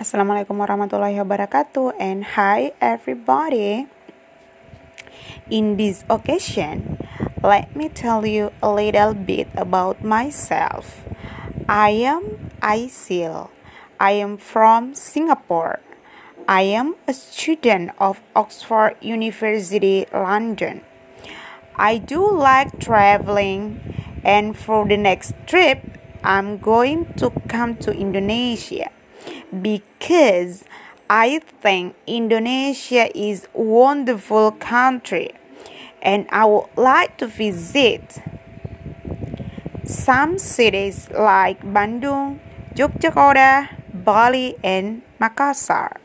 Assalamualaikum warahmatullahi wabarakatuh and hi everybody. In this occasion, let me tell you a little bit about myself. I am Aisil. I am from Singapore. I am a student of Oxford University London. I do like traveling and for the next trip I'm going to come to Indonesia because I think Indonesia is a wonderful country and I would like to visit some cities like Bandung, Yogyakarta, Bali, and Makassar.